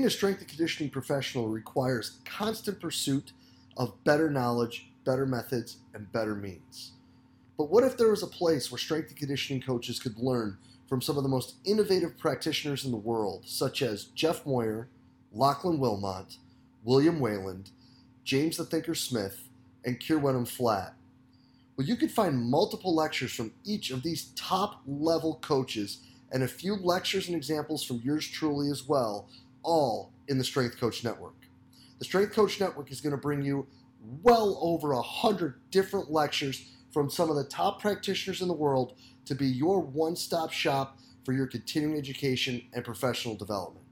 Being a strength and conditioning professional requires constant pursuit of better knowledge, better methods, and better means. But what if there was a place where strength and conditioning coaches could learn from some of the most innovative practitioners in the world, such as Jeff Moyer, Lachlan Wilmot, William Wayland, James the Thinker Smith, and Keir Wenham Flatt? Well, you could find multiple lectures from each of these top level coaches and a few lectures and examples from yours truly as well, all in the Strength Coach Network. The Strength Coach Network is going to bring you well over a hundred different lectures from some of the top practitioners in the world to be your one-stop shop for your continuing education and professional development.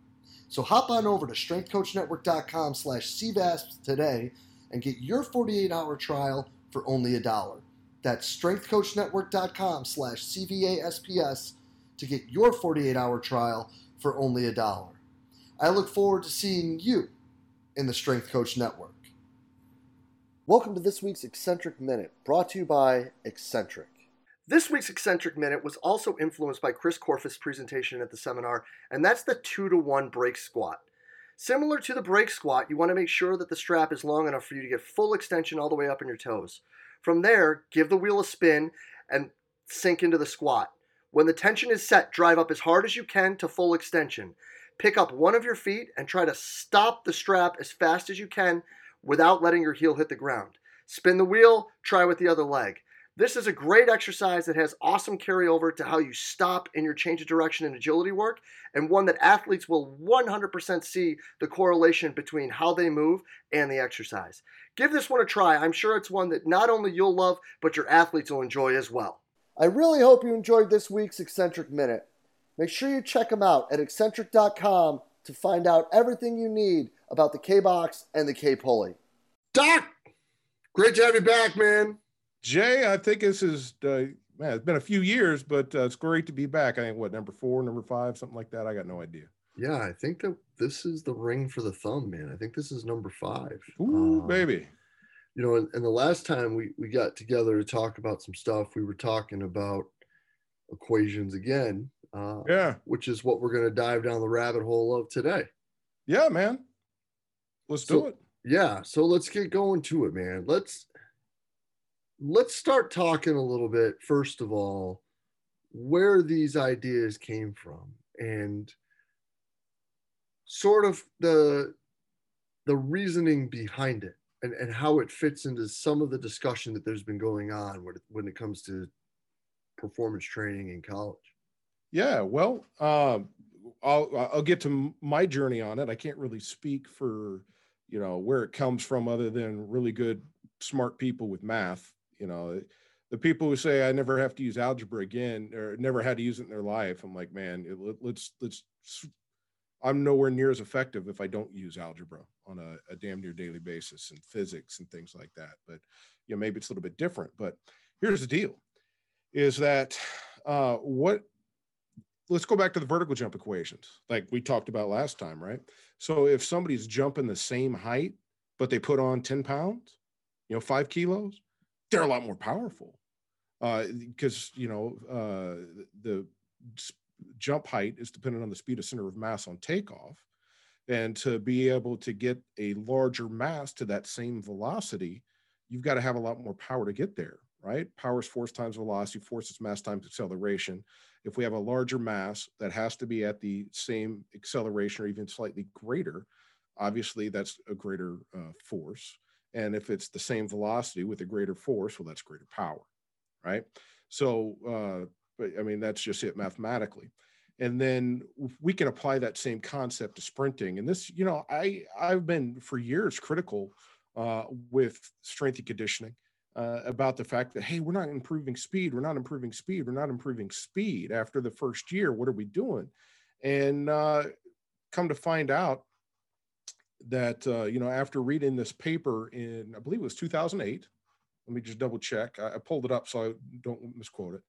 So hop on over to strengthcoachnetwork.com slash CVASP today and get your 48-hour trial for only a dollar. That's strengthcoachnetwork.com slash CVASPS to get your 48-hour trial for only a dollar. I look forward to seeing you in the Strength Coach Network. Welcome to this week's Exxentric Minute, brought to you by Exxentric. This week's Exxentric Minute was also influenced by Chris Korfist's presentation at the seminar, and that's the 2 to 1 break squat. Similar to the break squat, you want to make sure that the strap is long enough for you to get full extension all the way up in your toes. From there, give the wheel a spin and sink into the squat. When the tension is set, drive up as hard as you can to full extension. Pick up one of your feet and try to stop the strap as fast as you can without letting your heel hit the ground. Spin the wheel, try with the other leg. This is a great exercise that has awesome carryover to how you stop in your change of direction and agility work, and one that athletes will 100% see the correlation between how they move and the exercise. Give this one a try. I'm sure it's one that not only you'll love, but your athletes will enjoy as well. I really hope you enjoyed this week's Exxentric Minute. Make sure you check them out at exxentric.com to find out everything you need about the kBox and the kPulley. Doc, great to have you back, man. Jay, I think this is uh, man. It's been a few years, but uh, it's great to be back. I think what number four, number five, something like that. I got no idea. Yeah, I think that this is the ring for the thumb, man. I think this is number five. Ooh, um, baby. You know, and, and the last time we we got together to talk about some stuff, we were talking about equations again uh, yeah. Which is what we're going to dive down the rabbit hole of today. Yeah, man. Let's so, do it. Yeah. So let's get going to it, man. Let's let's start talking a little bit first of all where these ideas came from and sort of the the reasoning behind it and, and how it fits into some of the discussion that there's been going on when it, when it comes to performance training in college yeah, well, uh, I'll I'll get to my journey on it. I can't really speak for you know where it comes from, other than really good, smart people with math. You know, the people who say I never have to use algebra again or never had to use it in their life. I'm like, man, it, let's let's. I'm nowhere near as effective if I don't use algebra on a, a damn near daily basis and physics and things like that. But you know, maybe it's a little bit different. But here's the deal: is that uh, what let's go back to the vertical jump equations like we talked about last time right? So if somebody's jumping the same height but they put on 10 pounds you know five kilos they're a lot more powerful. Because uh, you know uh, the jump height is dependent on the speed of center of mass on takeoff. And to be able to get a larger mass to that same velocity you've got to have a lot more power to get there right power is force times velocity force is mass times acceleration if we have a larger mass that has to be at the same acceleration or even slightly greater, obviously that's a greater uh, force. And if it's the same velocity with a greater force, well, that's greater power, right? So, uh, but I mean, that's just it mathematically. And then we can apply that same concept to sprinting. And this, you know, I I've been for years critical uh, with strength and conditioning uh, about the fact that hey we're not improving speed we're not improving speed we're not improving speed after the first year what are we doing? And uh, come to find out that uh, you know after reading this paper in i believe it was 2008 let me just double check I, I pulled it up so i don't misquote it.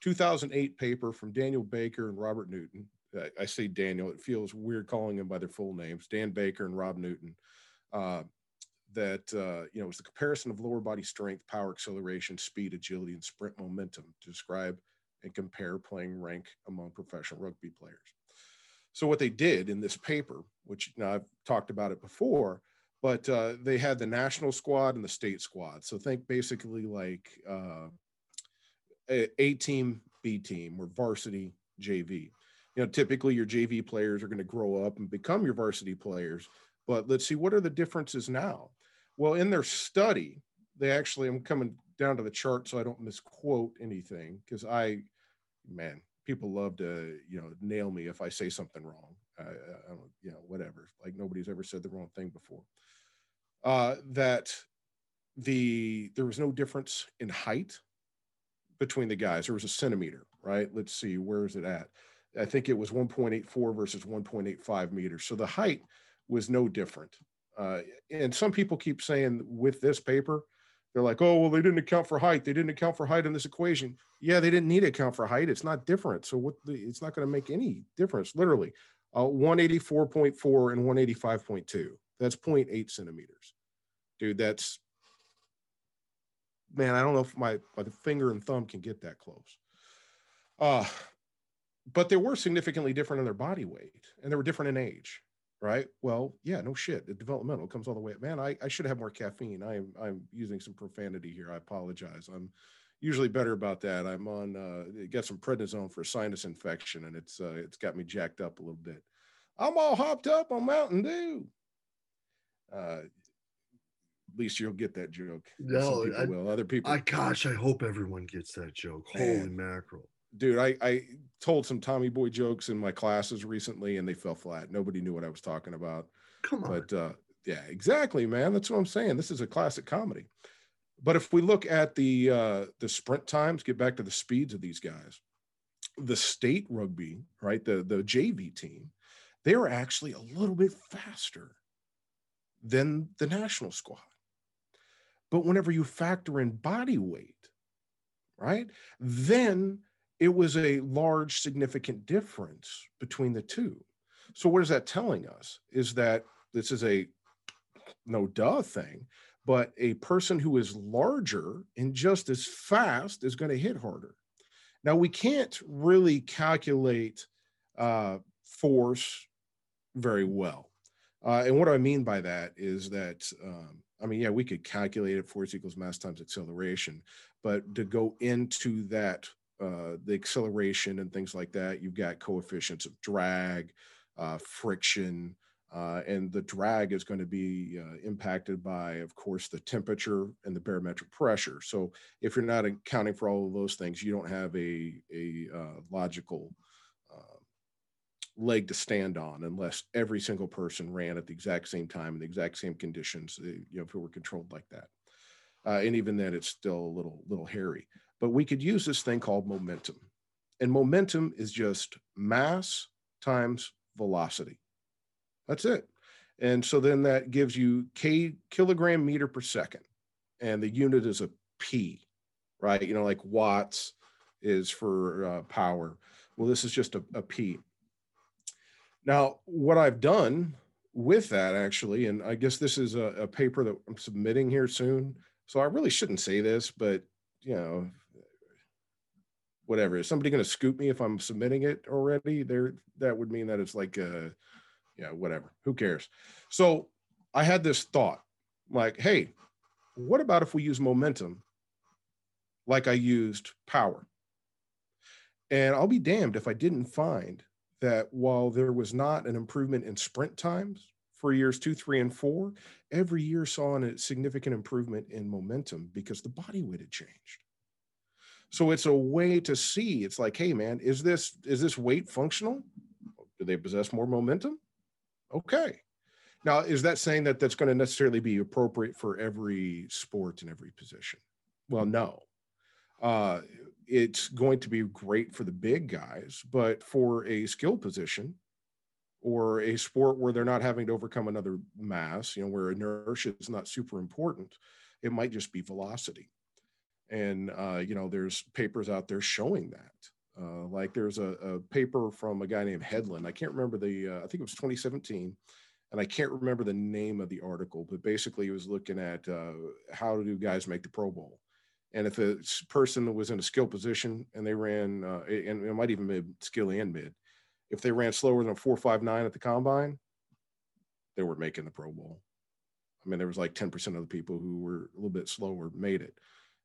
2008 paper from daniel baker and robert newton. I, I say daniel it feels weird calling them by their full names dan baker and rob newton. Uh, that uh, you know was the comparison of lower body strength, power, acceleration, speed, agility, and sprint momentum to describe and compare playing rank among professional rugby players. So what they did in this paper, which you know, I've talked about it before, but uh, they had the national squad and the state squad. So think basically like uh, a, a team, B team, or varsity, JV. You know, typically your JV players are going to grow up and become your varsity players. But let's see, what are the differences now? Well, in their study, they actually, I'm coming down to the chart so I don't misquote anything because I, man, people love to, you know, nail me if I say something wrong. I, I you know, whatever. Like nobody's ever said the wrong thing before. Uh, that the there was no difference in height between the guys. There was a centimeter, right? Let's see, where is it at? I think it was 1.84 versus 1.85 meters. So the height was no different. Uh, and some people keep saying with this paper, they're like, oh, well, they didn't account for height. They didn't account for height in this equation. Yeah, they didn't need to account for height. It's not different. So what the, it's not going to make any difference, literally. Uh, 184.4 and 185.2. That's 0.8 centimeters. Dude, that's, man, I don't know if my, my finger and thumb can get that close. Uh, but they were significantly different in their body weight and they were different in age right well yeah no shit the developmental comes all the way up man i, I should have more caffeine i'm i'm using some profanity here i apologize i'm usually better about that i'm on uh get some prednisone for a sinus infection and it's uh it's got me jacked up a little bit i'm all hopped up on mountain dew uh at least you'll get that joke No, Some people I- will other people I gosh, I hope everyone gets that joke. Holy Man. mackerel. Dude I, I told some tommy boy jokes in my classes recently and they fell flat. Nobody knew what i was talking about. Come on. but uh yeah exactly man. That's what i'm saying. This is a classic comedy. But if we look at the uh the sprint times get back to the speeds of these guys the state rugby right the the jv team they were actually a little bit faster than the national squad. But whenever you factor in body weight right then it was a large significant difference between the two. So what is that telling us? Is that this is a no duh thing but a person who is larger and just as fast is going to hit harder. Now we can't really calculate uh, force very well. Uh, and what i mean by that is that um, i mean yeah we could calculate it force equals mass times acceleration but to go into that uh, the acceleration and things like that you've got coefficients of drag uh, friction uh, and the drag is going to be uh, impacted by, of course, the temperature and the barometric pressure. So if you're not accounting for all of those things, you don't have a, a uh, logical leg to stand on unless every single person ran at the exact same time in the exact same conditions, uh, you know, if it were controlled like that. And even then, it's still a little, little hairy. But we could use this thing called momentum. And momentum is just mass times velocity. That's it. And so then that gives you K kilogram meter per second. And the unit is a P, right? You know, like watts is for uh, power. Well, this is just a, a P. Now, what I've done with that actually, and I guess this is a, a paper that I'm submitting here soon. So I really shouldn't say this, but you know, whatever. Is somebody going to scoop me if I'm submitting it already? There, that would mean that it's like uh yeah, whatever. Who cares? So I had this thought like, hey, what about if we use momentum like I used power? And I'll be damned if I didn't find that while there was not an improvement in sprint times for years two, three, and four, every year saw a significant improvement in momentum because the body weight had changed. So it's a way to see. It's like, hey, man, is this is this weight functional? Do they possess more momentum? Okay. Now, is that saying that that's going to necessarily be appropriate for every sport and every position? Well, no. Uh, it's going to be great for the big guys, but for a skill position or a sport where they're not having to overcome another mass, you know, where inertia is not super important, it might just be velocity. And, uh, you know, there's papers out there showing that. Uh, like there's a, a, paper from a guy named Hedlund. I can't remember the, uh, I think it was 2017, and I can't remember the name of the article, but basically he was looking at uh, how do guys make the Pro Bowl. And if a person was in a skill position and they ran, uh, and it might even be skill and mid, if they ran slower than a 459 at the combine, they were making the Pro Bowl. I mean, there was like 10% of the people who were a little bit slower made it.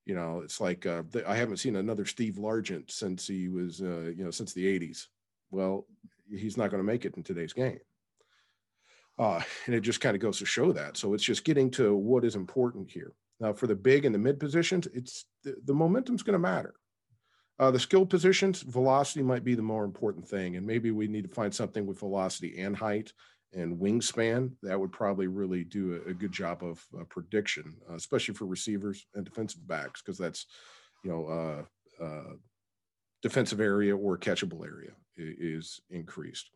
You know, it's like uh, I haven't seen another Steve Largent since he was, uh, you know, since the 80s. Well, he's not going to make it in today's game. Uh, and it just kind of goes to show that. So it's just getting to what is important here. Now, for the big and the mid positions, it's the, the momentum's going to matter. Uh, the skill positions, velocity might be the more important thing, and maybe we need to find something with velocity and height and wingspan that would probably really do a, a good job of uh, prediction, uh, especially for receivers and defensive backs, because that's you know uh, uh, defensive area or catchable area is, increased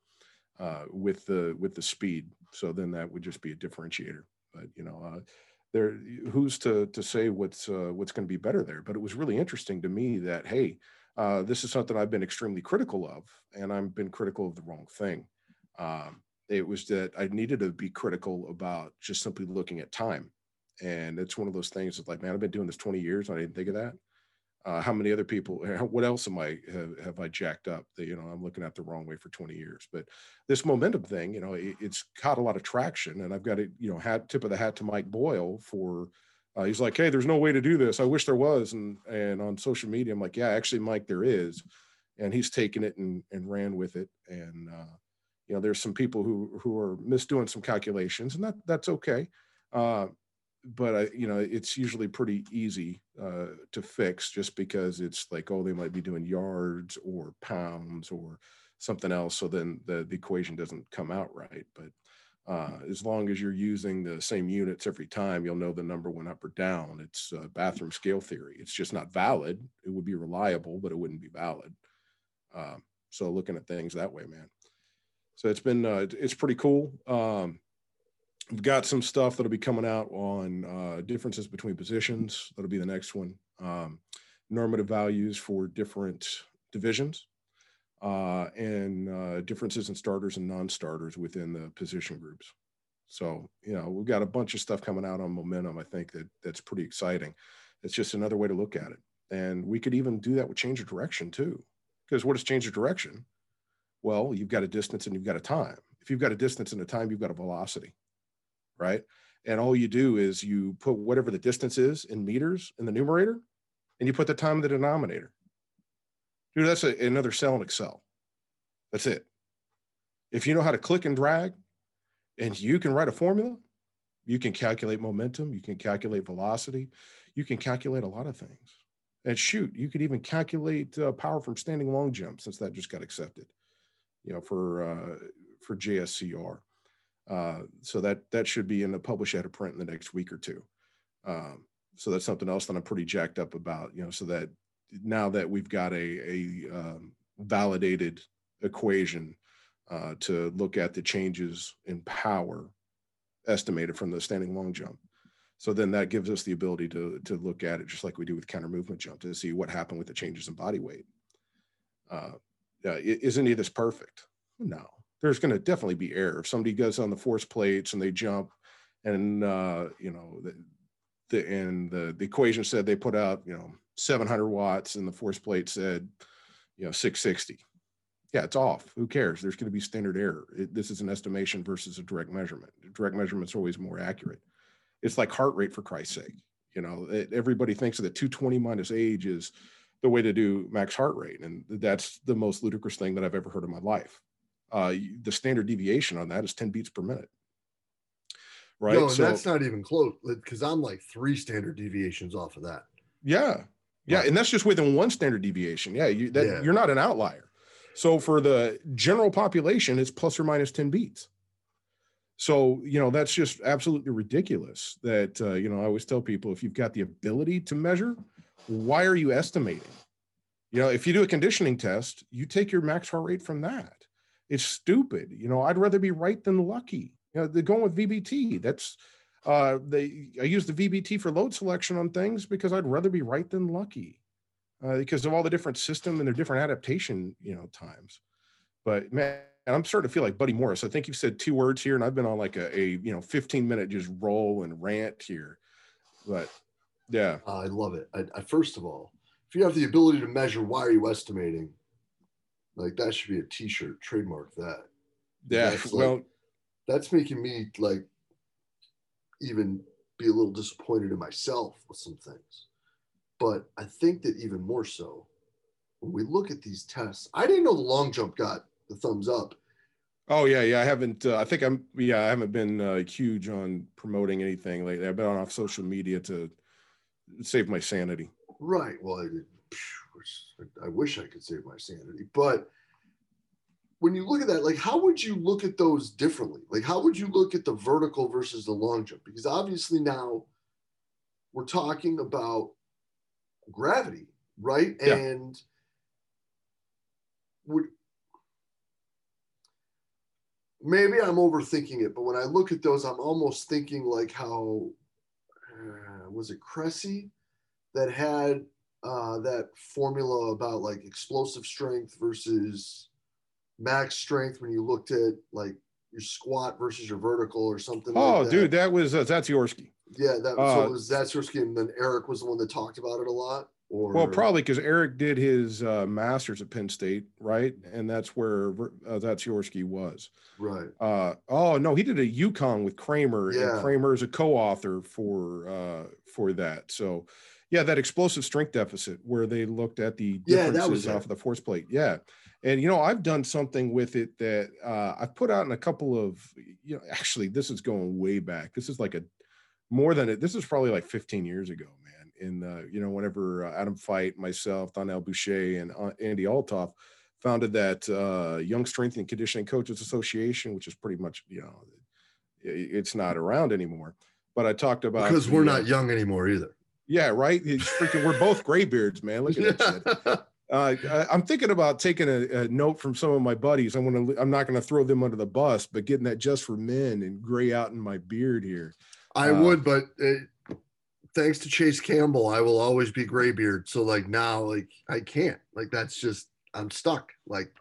uh, with the with the speed. So then that would just be a differentiator. But you know, uh, there who's to to say what's what's going to be better there? But it was really interesting to me that hey. this is something I've been extremely critical of, and I've been critical of the wrong thing. Um, it was that I needed to be critical about just simply looking at time. And it's one of those things that's like, man, I've been doing this 20 years. And I didn't think of that. Uh, how many other people, what else am I, have, have, I jacked up that, you know, I'm looking at the wrong way for 20 years, but this momentum thing, you know, it, it's caught a lot of traction and I've got to, you know, hat tip of the hat to Mike Boyle for, uh, he's like, Hey, there's no way to do this. I wish there was. And, and on social media, I'm like, yeah, actually Mike, there is. And he's taken it and, and ran with it. And, uh, you know there's some people who who are misdoing some calculations and that that's okay. Uh, but I, you know it's usually pretty easy uh, to fix just because it's like oh they might be doing yards or pounds or something else so then the, the equation doesn't come out right. But uh, as long as you're using the same units every time you'll know the number went up or down. It's bathroom scale theory. It's just not valid. It would be reliable but it wouldn't be valid. Uh, so looking at things that way man so it's been uh, it's pretty cool. Um, we've got some stuff that'll be coming out on uh, differences between positions. That'll be the next one. Um, normative values for different divisions uh, and uh, differences in starters and non-starters within the position groups. So you know we've got a bunch of stuff coming out on momentum. I think that that's pretty exciting. It's just another way to look at it, and we could even do that with change of direction too. Because what is change of direction? Well, you've got a distance and you've got a time. If you've got a distance and a time, you've got a velocity, right? And all you do is you put whatever the distance is in meters in the numerator and you put the time in the denominator. Dude, that's a, another cell in Excel. That's it. If you know how to click and drag and you can write a formula, you can calculate momentum, you can calculate velocity, you can calculate a lot of things. And shoot, you could even calculate uh, power from standing long jump since that just got accepted you know, for uh, for JSCR. Uh, so that that should be in the publish out of print in the next week or two. Um, so that's something else that I'm pretty jacked up about. You know, so that now that we've got a a um, validated equation uh, to look at the changes in power estimated from the standing long jump. So then that gives us the ability to to look at it just like we do with counter movement jump to see what happened with the changes in body weight. Uh, uh, is any of this perfect? No, there's going to definitely be error. If somebody goes on the force plates and they jump, and uh, you know, the, the and the the equation said they put out you know 700 watts, and the force plate said you know 660. Yeah, it's off. Who cares? There's going to be standard error. It, this is an estimation versus a direct measurement. Direct measurement's always more accurate. It's like heart rate for Christ's sake. You know, it, everybody thinks that 220 minus age is the way to do max heart rate. And that's the most ludicrous thing that I've ever heard in my life. Uh, the standard deviation on that is 10 beats per minute. Right. No, so, that's not even close because I'm like three standard deviations off of that. Yeah. Yeah. Right. And that's just within one standard deviation. Yeah. You, that, yeah. You're not an outlier. So for the general population, it's plus or minus 10 beats. So, you know, that's just absolutely ridiculous that, uh, you know, I always tell people if you've got the ability to measure, why are you estimating? You know, if you do a conditioning test, you take your max heart rate from that. It's stupid. You know, I'd rather be right than lucky. You know, they're going with VBT. That's uh they I use the VBT for load selection on things because I'd rather be right than lucky. Uh, because of all the different system and their different adaptation, you know, times. But man, I'm starting to feel like Buddy Morris. I think you've said two words here, and I've been on like a, a you know 15 minute just roll and rant here. But yeah. Uh, I love it. I, I, first of all, if you have the ability to measure, why are you estimating? Like that should be a T-shirt. Trademark that. Yeah. That's well, like- That's making me like even be a little disappointed in myself with some things. But I think that even more so, when we look at these tests, I didn't know the long jump got the thumbs up. oh yeah, yeah. I haven't. Uh, I think I'm. Yeah, I haven't been uh, huge on promoting anything lately. I've been on off social media to save my sanity. Right. Well, I did. I wish I could save my sanity, but when you look at that, like, how would you look at those differently? Like, how would you look at the vertical versus the long jump? Because obviously now we're talking about gravity, right? Yeah. And would maybe I'm overthinking it, but when I look at those, I'm almost thinking like how was it Cressey that had uh, that formula about like explosive strength versus max strength when you looked at like your squat versus your vertical or something. Oh, like that. dude, that was uh, Zatsiorsky. yeah, that so uh, it was Zatsiorsky, and then Eric was the one that talked about it a lot. Or Well, probably because Eric did his uh, master's at Penn State, right? And that's where uh, Zatsiorsky was. right. Uh, oh no, he did a UConn with Kraemer, Yeah. and Kraemer is a co-author for uh, for that. So, yeah, that explosive strength deficit where they looked at the differences it. off of the force plate. Yeah, and you know I've done something with it that uh, I've put out in a couple of you know actually this is going way back. This is like a more than it. This is probably like 15 years ago. In uh, you know whenever uh, Adam Feit, myself, Donnell Boucher, and uh, Andy Altoff founded that uh, Young Strength and Conditioning Coaches Association, which is pretty much you know it's not around anymore. But I talked about Because we're not young anymore either. yeah, right. Freaking, we're both graybeards, man. Look at that shit. Uh, I, I'm thinking about taking a, a note from some of my buddies. I'm gonna. I'm not gonna throw them under the bus, but getting that just for men and gray out in my beard here. I Uh, would, but uh, thanks to Chase Campbell, I will always be graybeard. So like now, like I can't. Like that's just I'm stuck. Like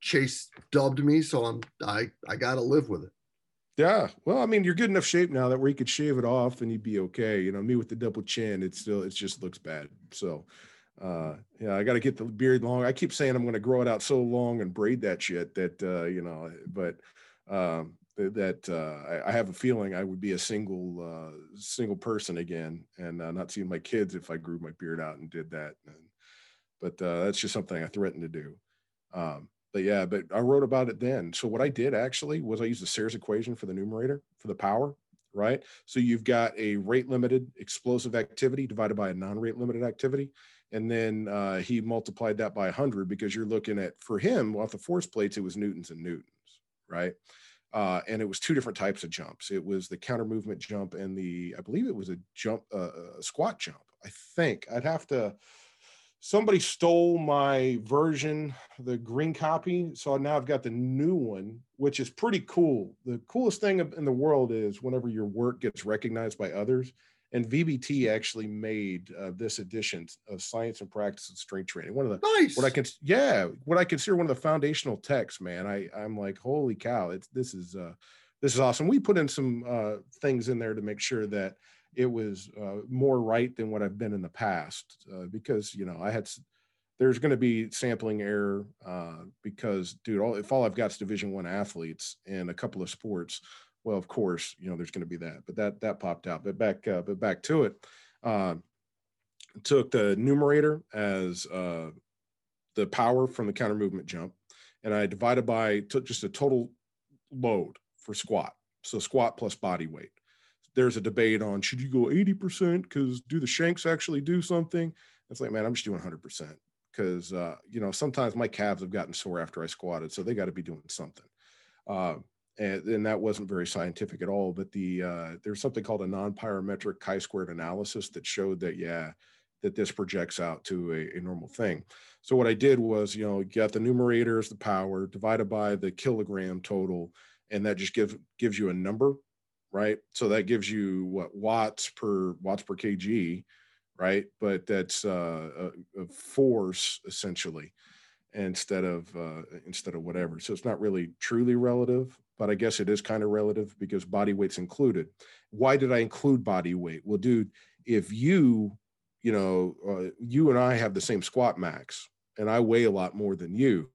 Chase dubbed me, so I'm I I gotta live with it. Yeah. Well, I mean, you're good enough shape now that where you could shave it off and you'd be okay. You know, me with the double chin, it's still, it just looks bad. So, uh, yeah, I got to get the beard long. I keep saying I'm going to grow it out so long and braid that shit that, uh, you know, but, um, that, uh, I, I have a feeling I would be a single, uh, single person again and uh, not seeing my kids if I grew my beard out and did that. And, but, uh, that's just something I threatened to do. Um, but yeah, but I wrote about it then. So what I did actually was I used the Sayers equation for the numerator for the power, right? So you've got a rate limited explosive activity divided by a non-rate limited activity. And then uh, he multiplied that by 100 because you're looking at, for him, off the force plates, it was Newtons and Newtons, right? Uh, and it was two different types of jumps. It was the counter movement jump and the, I believe it was a jump, uh, a squat jump. I think I'd have to, somebody stole my version, the green copy. So now I've got the new one, which is pretty cool. The coolest thing in the world is whenever your work gets recognized by others. And VBT actually made uh, this edition of Science and Practice and Strength Training. One of the Nice. what I can yeah, what I consider one of the foundational texts, man. I I'm like, holy cow, it's this is uh this is awesome. We put in some uh things in there to make sure that it was uh, more right than what I've been in the past uh, because you know I had there's going to be sampling error uh, because dude, all if all I've got is Division One athletes and a couple of sports, well, of course, you know there's going to be that. But that that popped out. But back uh, but back to it. Uh, took the numerator as uh, the power from the counter movement jump, and I divided by took just a total load for squat. So squat plus body weight there's a debate on should you go 80% because do the shanks actually do something it's like man i'm just doing 100% because uh, you know sometimes my calves have gotten sore after i squatted so they got to be doing something uh, and, and that wasn't very scientific at all but the uh, there's something called a non-parametric chi-squared analysis that showed that yeah that this projects out to a, a normal thing so what i did was you know got the numerator the power divided by the kilogram total and that just gives gives you a number right? So that gives you what watts per watts per kg, right? But that's uh, a, a force essentially instead of uh, instead of whatever. So it's not really truly relative, but I guess it is kind of relative because body weight's included. Why did I include body weight? Well, dude, if you you know uh, you and I have the same squat max, and I weigh a lot more than you,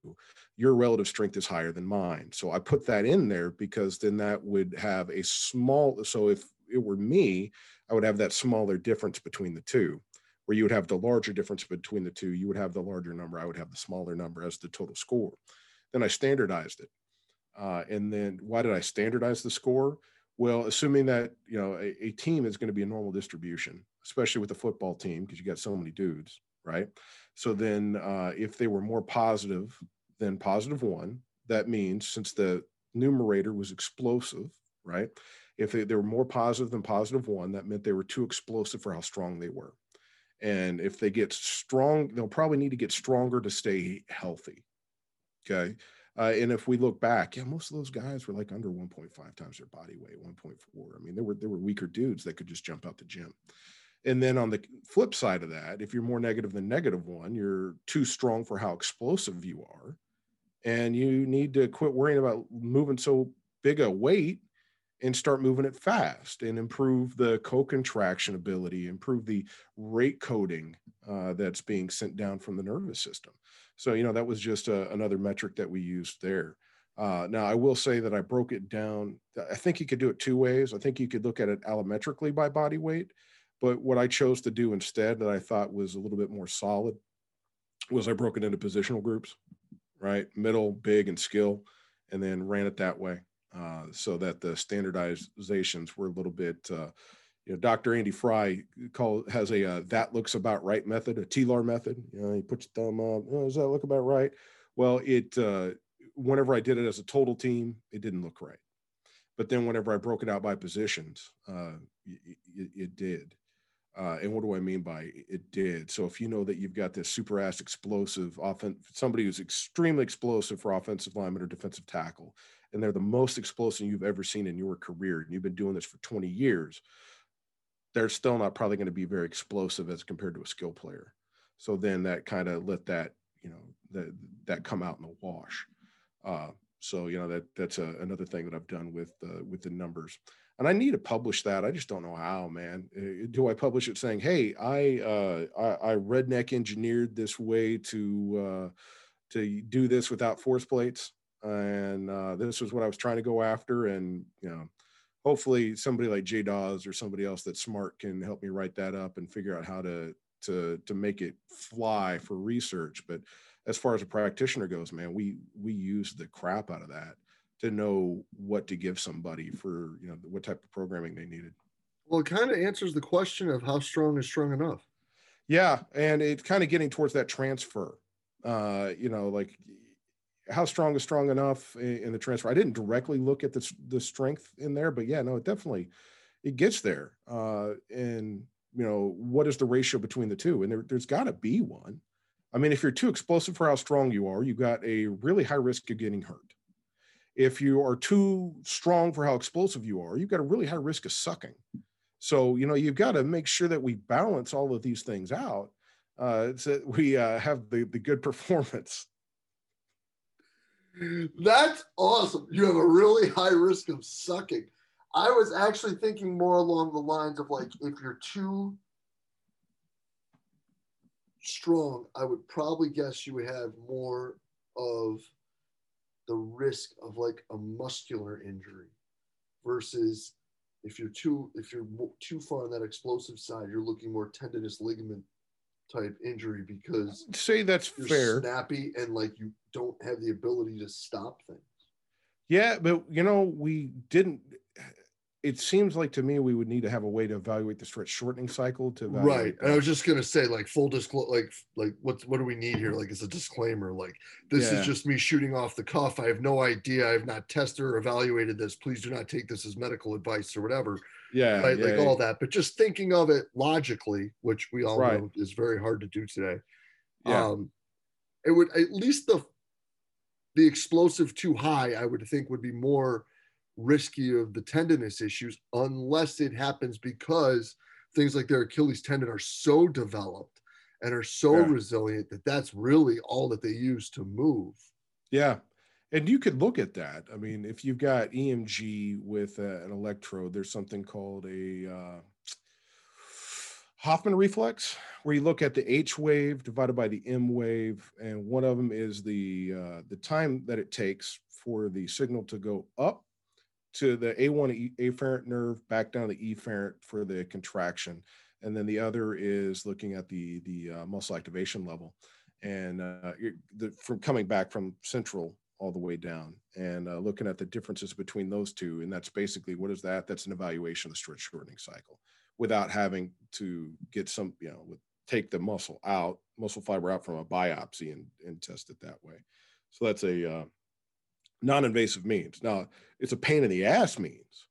your relative strength is higher than mine. So I put that in there because then that would have a small. So if it were me, I would have that smaller difference between the two, where you would have the larger difference between the two. You would have the larger number. I would have the smaller number as the total score. Then I standardized it. Uh, and then why did I standardize the score? Well, assuming that you know a, a team is going to be a normal distribution, especially with the football team because you got so many dudes, right? So then, uh, if they were more positive than positive one, that means since the numerator was explosive, right? If they, they were more positive than positive one, that meant they were too explosive for how strong they were. And if they get strong, they'll probably need to get stronger to stay healthy. Okay. Uh, and if we look back, yeah, most of those guys were like under 1.5 times their body weight, 1.4. I mean, there were there were weaker dudes that could just jump out the gym. And then on the flip side of that, if you're more negative than negative one, you're too strong for how explosive you are. And you need to quit worrying about moving so big a weight and start moving it fast and improve the co-contraction ability, improve the rate coding uh, that's being sent down from the nervous system. So, you know, that was just a, another metric that we used there. Uh, now, I will say that I broke it down. I think you could do it two ways. I think you could look at it allometrically by body weight. But what I chose to do instead, that I thought was a little bit more solid, was I broke it into positional groups, right? Middle, big, and skill, and then ran it that way uh, so that the standardizations were a little bit. You know, Dr. Andy Fry call has a uh, that looks about right method, a TLAR method. You know, he puts your thumb up. Oh, does that look about right? Well, it uh, whenever I did it as a total team, it didn't look right. But then whenever I broke it out by positions, uh, it, it, did. Uh, and what do I mean by it did? So if you know that you've got this super ass explosive offense, somebody who's extremely explosive for offensive lineman or defensive tackle, and they're the most explosive you've ever seen in your career, and you've been doing this for 20 years, they're still not probably going to be very explosive as compared to a skill player. So then that kind of let that, you know, that that come out in the wash. Uh, so you know that that's a, another thing that I've done with uh, with the numbers, and I need to publish that. I just don't know how, man. Do I publish it saying, "Hey, I uh, I, I redneck engineered this way to uh, to do this without force plates"? and uh, this was what I was trying to go after. And you know, hopefully somebody like Jay Dawes or somebody else that's smart can help me write that up and figure out how to to to make it fly for research. But as far as a practitioner goes, man, we we use the crap out of that to know what to give somebody for you know what type of programming they needed. Well, it kind of answers the question of how strong is strong enough. Yeah, and it's kind of getting towards that transfer. Uh, you know, like how strong is strong enough in the transfer? I didn't directly look at the the strength in there, but yeah, no, it definitely it gets there. Uh, and you know, what is the ratio between the two? And there, there's got to be one. I mean, if you're too explosive for how strong you are, you've got a really high risk of getting hurt. If you are too strong for how explosive you are, you've got a really high risk of sucking. So, you know, you've got to make sure that we balance all of these things out uh, so that we uh, have the, the good performance that's awesome. You have a really high risk of sucking. I was actually thinking more along the lines of like if you're too strong, I would probably guess you would have more of the risk of like a muscular injury versus if you're too if you're too far on that explosive side, you're looking more tendinous ligament type injury because say that's fair. snappy and like you don't have the ability to stop things. Yeah but you know we didn't it seems like to me we would need to have a way to evaluate the stretch shortening cycle to right and i was just going to say like full disclosure like like what's what do we need here? Like it's a disclaimer like this yeah. is just me shooting off the cuff. I have no idea. I have not tested or evaluated this. Please do not take this as medical advice or whatever yeah, right? yeah like yeah. all that but just thinking of it logically which we all right. know is very hard to do today yeah. um it would at least the the explosive too high i would think would be more risky of the tendinous issues unless it happens because things like their achilles tendon are so developed and are so yeah. resilient that that's really all that they use to move yeah and you could look at that. I mean, if you've got EMG with uh, an electrode, there's something called a uh, Hoffmann reflex, where you look at the H wave divided by the M wave, and one of them is the uh, the time that it takes for the signal to go up to the A1 afferent nerve back down to the efferent for the contraction, and then the other is looking at the the uh, muscle activation level, and uh, the, from coming back from central all the way down, and uh, looking at the differences between those two, and that's basically what is that? That's an evaluation of the stretch shortening cycle without having to get some, you know, with, take the muscle out, muscle fiber out from a biopsy and, and test it that way. So that's a uh, non-invasive means. Now it's a pain in the ass means,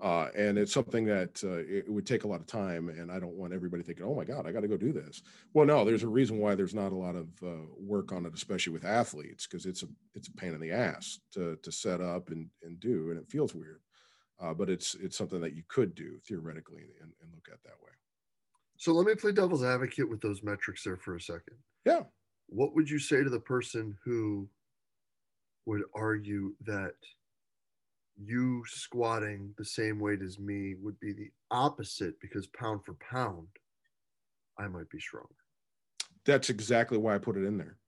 uh, and it's something that uh, it would take a lot of time. And I don't want everybody thinking, "Oh my God, I got to go do this." Well, no, there's a reason why there's not a lot of uh, work on it, especially with athletes, because it's a it's a pain in the ass to to set up and and do, and it feels weird uh, but it's it's something that you could do theoretically and, and look at that way. So let me play devil's advocate with those metrics there for a second. Yeah. What would you say to the person who would argue that you squatting the same weight as me would be the opposite because pound for pound, I might be stronger? That's exactly why I put it in there,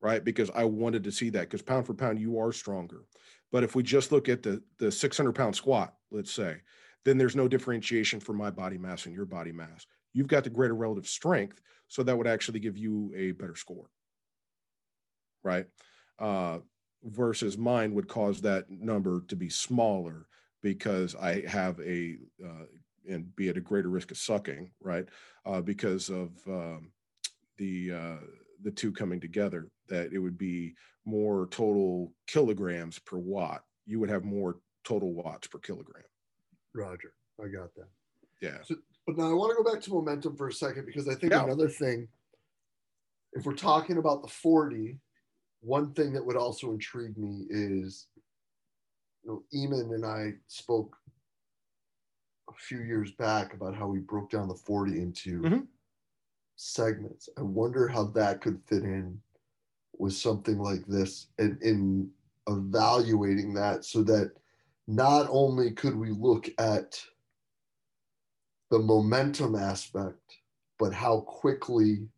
right? Because I wanted to see that because pound for pound, you are stronger. But if we just look at the, the 600 pound squat, let's say, then there's no differentiation for my body mass and your body mass. You've got the greater relative strength. So that would actually give you a better score. Right. Uh, versus mine would cause that number to be smaller because I have a, uh, and be at a greater risk of sucking, right? Uh, because of um, the, uh, the two coming together that it would be more total kilograms per watt you would have more total watts per kilogram roger i got that yeah so, but now i want to go back to momentum for a second because i think yeah. another thing if we're talking about the 40 one thing that would also intrigue me is you know eamon and i spoke a few years back about how we broke down the 40 into mm-hmm segments. I wonder how that could fit in with something like this and in evaluating that so that not only could we look at the momentum aspect, but how quickly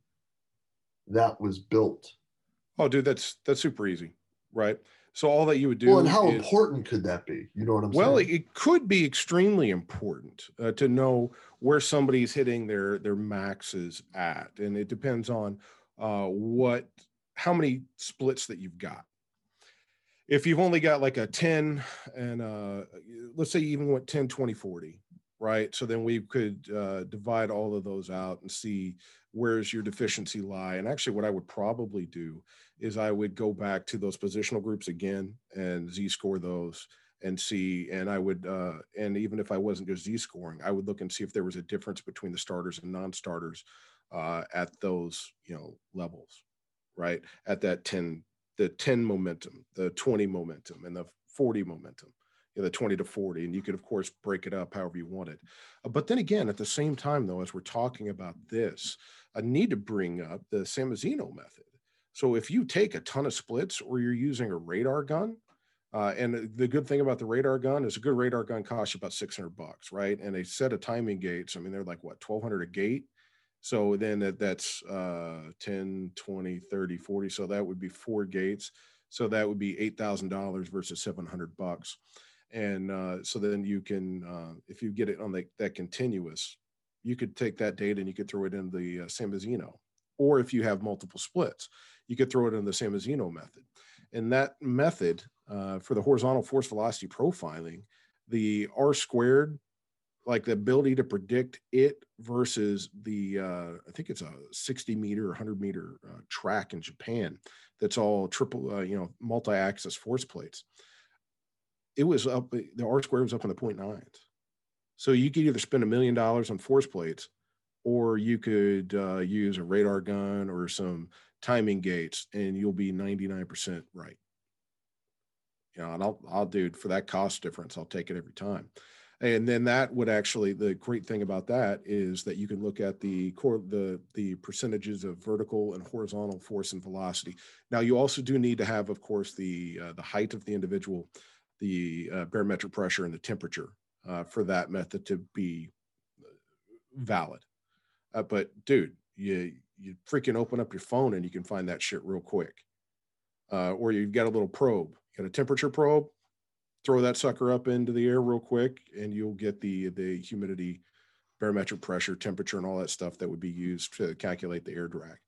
that was built. Oh, dude, that's that's super easy, right? So all that you would do. Well, and how is, important could that be? You know what I'm well, saying? Well, it could be extremely important uh, to know where somebody's hitting their their maxes at, and it depends on uh, what how many splits that you've got. If you've only got like a 10 and uh, let's say you even went 10, 20, 40, right? So then we could uh, divide all of those out and see where's your deficiency lie. And actually, what I would probably do is I would go back to those positional groups again and Z score those and see. And I would, uh, and even if I wasn't just Z scoring, I would look and see if there was a difference between the starters and non starters uh, at those, you know, levels, right? At that 10, the 10 momentum, the 20 momentum, and the 40 momentum you know, the 20 to 40 and you could of course break it up however you wanted. Uh, but then again at the same time though as we're talking about this i need to bring up the samozino method. So if you take a ton of splits or you're using a radar gun uh, and the good thing about the radar gun is a good radar gun costs about 600 bucks right? And a set of timing gates. I mean they're like what 1200 a gate? So then that, that's uh, 10 20 30 40 so that would be four gates. So that would be $8000 versus 700 bucks and uh, so then you can uh, if you get it on the, that continuous you could take that data and you could throw it in the uh, samozino or if you have multiple splits you could throw it in the samozino method. And that method uh, for the horizontal force velocity profiling the r squared like the ability to predict it versus the uh, i think it's a 60 meter 100 meter uh, track in japan that's all triple uh, you know multi-axis force plates it was up the R square was up in the point nines. So you could either spend a million dollars on force plates, or you could uh, use a radar gun or some timing gates, and you'll be ninety nine percent right. You know, and I'll I'll do for that cost difference. I'll take it every time. And then that would actually the great thing about that is that you can look at the core the the percentages of vertical and horizontal force and velocity. Now you also do need to have, of course, the uh, the height of the individual the uh, barometric pressure and the temperature uh, for that method to be uh, valid. Uh, but dude, you you freaking open up your phone and you can find that shit real quick. Uh, or you've got a little probe, you got a temperature probe, throw that sucker up into the air real quick, and you'll get the the humidity, barometric pressure, temperature, and all that stuff that would be used to calculate the air drag.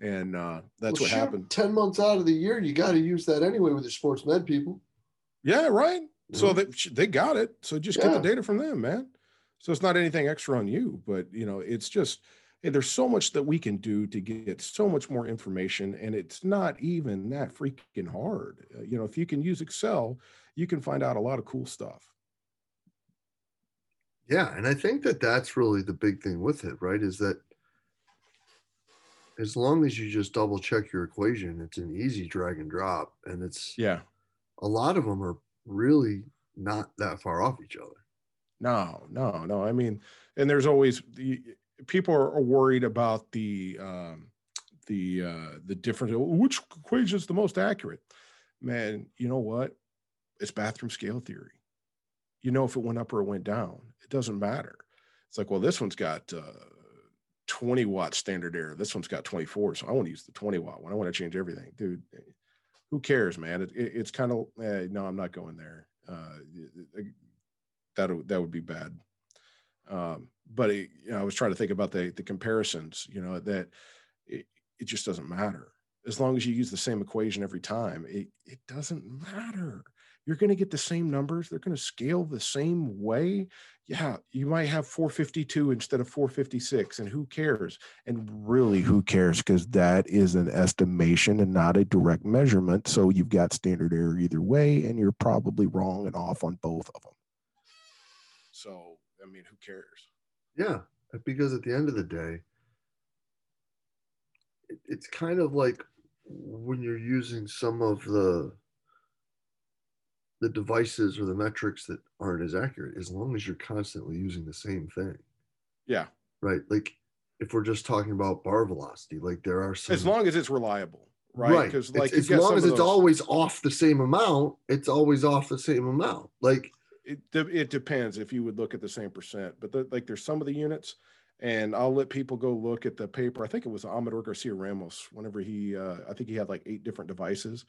And uh, that's Well, what shit, happened. Ten months out of the year, you got to use that anyway with your sports med people. Yeah, right. So Mhm. they they got it. So just get the data from them, man. So it's not anything extra on you, but you know, it's just hey, there's so much that we can do to get so much more information, and it's not even that freaking hard. Uh, you know, if you can use Excel, you can find out a lot of cool stuff. Yeah, and I think that that's really the big thing with it, right? Is that as long as you just double check your equation, it's an easy drag and drop, and it's Yeah. A lot of them are really not that far off each other. No, no, no. I mean, and there's always the people are, worried about the um, the uh, the difference. Which equation is the most accurate? Man, you know what? It's bathroom scale theory. You know if it went up or it went down. It doesn't matter. It's like, well, this one's got uh, 20 watt standard error. This one's got 24, so I want to use the 20 watt one. I want to change everything, dude. Who cares, man? It, it, it's kind of eh, no, I'm not going there. Uh, that that would be bad. Um, but it, you know, I was trying to think about the the comparisons. You know that it, it just doesn't matter as long as you use the same equation every time. It it doesn't matter. You're going to get the same numbers. They're going to scale the same way. Yeah, you might have 452 instead of 456, and who cares? And really, who cares? Because that is an estimation and not a direct measurement. So you've got standard error either way, and you're probably wrong and off on both of them. So, I mean, who cares? Yeah, because at the end of the day, it's kind of like when you're using some of the the devices or the metrics that aren't as accurate, as long as you're constantly using the same thing, Yeah, right? Like if we're just talking about bar velocity, like there are some as long as it's reliable, right? Because It's- like as long as it's those- always off the same amount, it's always off the same amount. Like it, it depends if you would look at the same percent, but the, like there's some of the units, and I'll let people go look at the paper. I think it was Amador Garcia Ramos. Whenever he, uh, I think he had like eight different devices.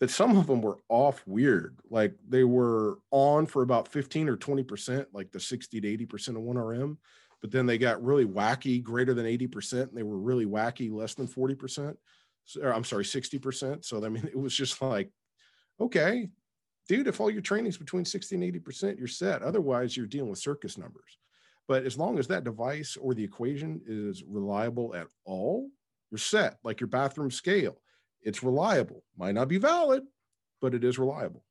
That some of them were off weird, like they were on for about 15 or 20 percent, like the 60 to 80 percent of one RM, but then they got really wacky, greater than 80 percent, and they were really wacky, less than 40 percent. So, or, I'm sorry, 60 percent. So I mean, it was just like, okay, dude, if all your training's between 60 and 80%, you're set. Otherwise, you're dealing with circus numbers. But as long as that device or the equation is reliable at all, you're set. Like your bathroom scale, it's reliable. Might not be valid, but it is reliable.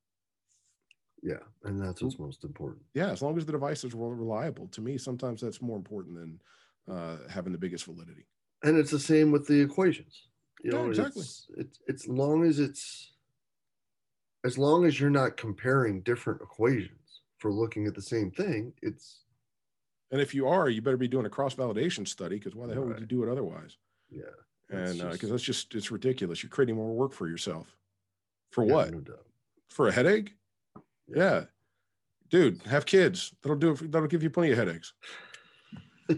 yeah, and that's what's most important. Yeah, as long as the device is reliable, to me, sometimes that's more important than uh, having the biggest validity. and it's the same with the equations you Yeah, know exactly. it's, it's it's long as it's as long as you're not comparing different equations for looking at the same thing it's And if you are, you better be doing a cross validation study because why the hell would you do it otherwise? yeah And because just- that's just it's ridiculous. You're creating more work for yourself. For yeah, what? no For a headache? Yeah. Dude, have kids. That'll do it. That'll give you plenty of headaches.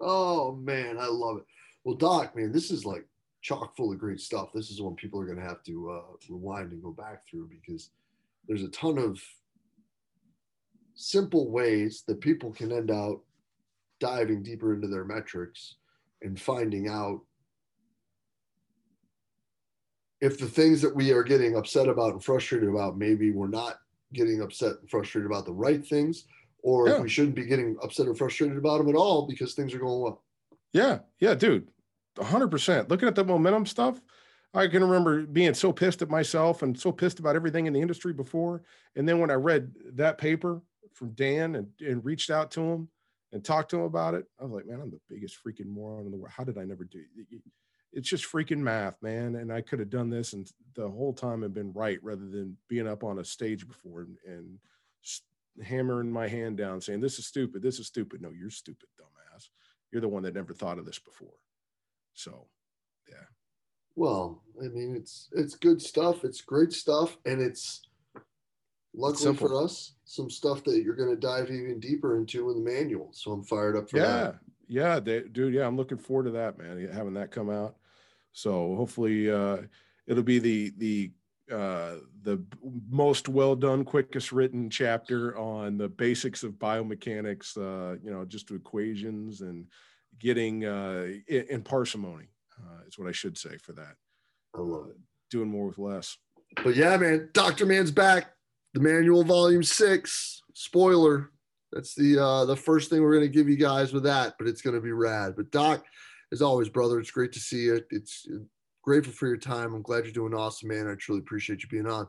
oh man i love it well doc man this is like chock full of great stuff this is one people are going to have to uh, rewind and go back through because there's a ton of simple ways that people can end out diving deeper into their metrics and finding out if the things that we are getting upset about and frustrated about maybe we're not getting upset and frustrated about the right things or Yeah. if we shouldn't be getting upset or frustrated about them at all because things are going well Yeah. Yeah, dude. 100%. Looking at the momentum stuff, I can remember being so pissed at myself and so pissed about everything in the industry before. And then when I read that paper from Dan and, and reached out to him and talked to him about it, I was like, man, I'm the biggest freaking moron in the world. How did I never do it? It's just freaking math, man. And I could have done this and the whole time and been right rather than being up on a stage before and, and hammering my hand down saying, this is stupid. This is stupid. No, you're stupid, dumbass. You're the one that never thought of this before. So, yeah. well i mean it's it's good stuff it's great stuff and it's luckily simple. for us, some stuff that you're going to dive even deeper into in the manual. So I'm fired up for yeah that. yeah they, dude yeah i'm looking forward to that man having that come out so hopefully uh it'll be the the uh the most well done quickest written chapter on the basics of biomechanics uh you know just equations and getting uh in, parsimony uh, is what i should say for that I love it. doing more with less But yeah, man, Doctor Mann's back. The manual, volume six. Spoiler. That's the uh, the first thing we're gonna give you guys with that, but it's gonna be rad. But Doc, as always, brother, it's great to see you. It's uh, grateful for your time. I'm glad you're doing awesome, man. I truly appreciate you being on.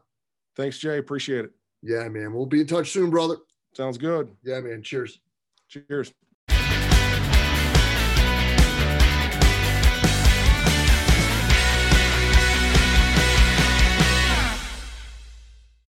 thanks jay appreciate it Yeah, man. We'll be in touch soon, brother. sounds good Yeah, man. Cheers. cheers